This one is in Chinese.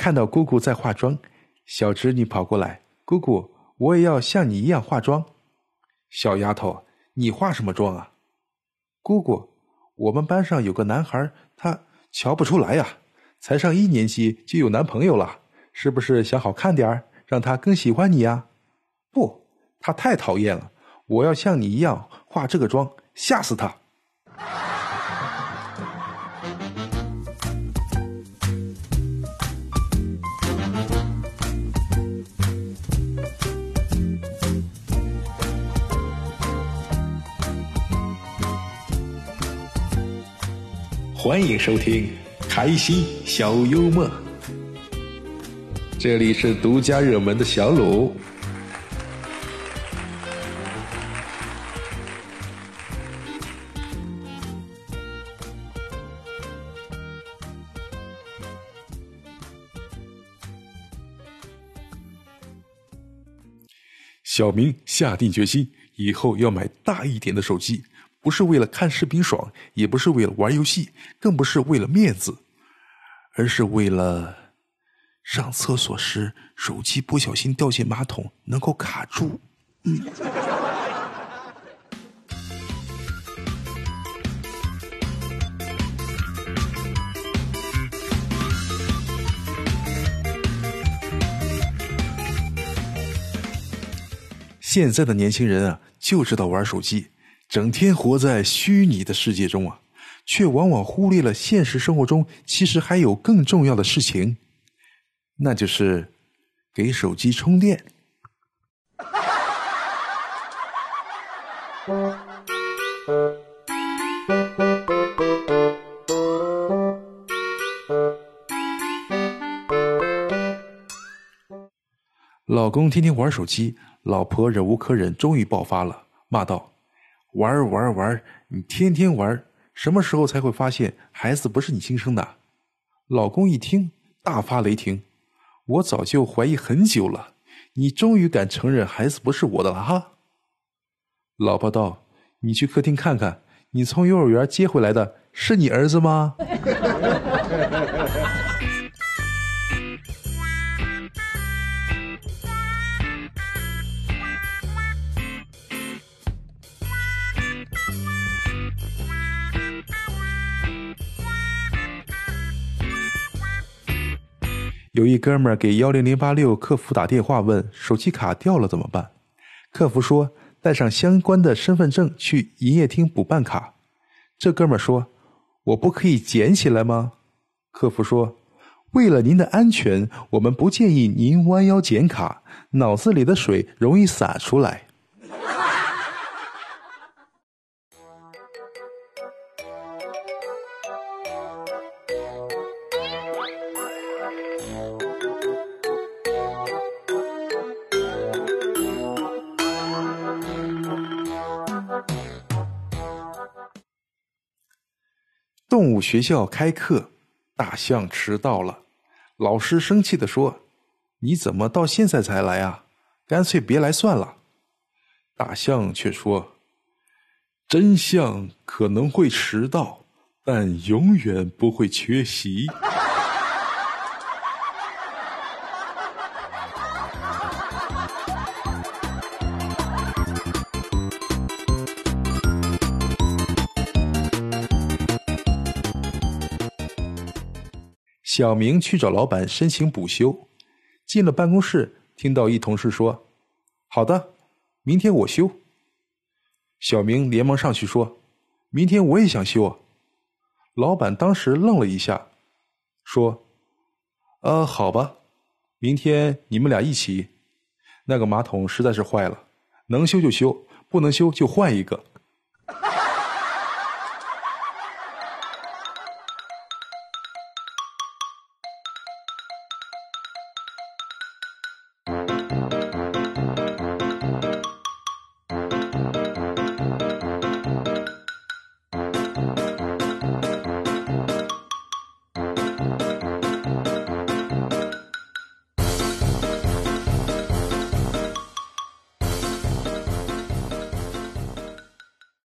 看到姑姑在化妆，小侄女跑过来：“姑姑，我也要像你一样化妆。”小丫头，你化什么妆啊？姑姑，我们班上有个男孩，他瞧不出来呀，才上一年级就有男朋友了，是不是想好看点儿，让他更喜欢你呀？不，他太讨厌了，我要像你一样化这个妆，吓死他。欢迎收听《开心小幽默》，这里是独家热门的小鲁。小明下定决心，以后要买大一点的手机。不是为了看视频爽，也不是为了玩游戏，更不是为了面子，而是为了上厕所时手机不小心掉进马桶能够卡住。嗯。现在的年轻人啊，就知道玩手机。整天活在虚拟的世界中啊，却往往忽略了现实生活中其实还有更重要的事情，那就是给手机充电。老公天天玩手机，老婆忍无可忍，终于爆发了，骂道。玩玩玩！你天天玩，什么时候才会发现孩子不是你亲生的？老公一听大发雷霆：“我早就怀疑很久了，你终于敢承认孩子不是我的了哈？”老婆道：“你去客厅看看，你从幼儿园接回来的是你儿子吗？”有一哥们儿给幺零零八六客服打电话，问手机卡掉了怎么办？客服说带上相关的身份证去营业厅补办卡。这哥们儿说：“我不可以捡起来吗？”客服说：“为了您的安全，我们不建议您弯腰捡卡，脑子里的水容易洒出来。”动物学校开课，大象迟到了，老师生气的说：“你怎么到现在才来啊？干脆别来算了。”大象却说：“真相可能会迟到，但永远不会缺席。”小明去找老板申请补休，进了办公室，听到一同事说：“好的，明天我休。”小明连忙上去说：“明天我也想休。”老板当时愣了一下，说：“呃，好吧，明天你们俩一起。那个马桶实在是坏了，能修就修，不能修就换一个。”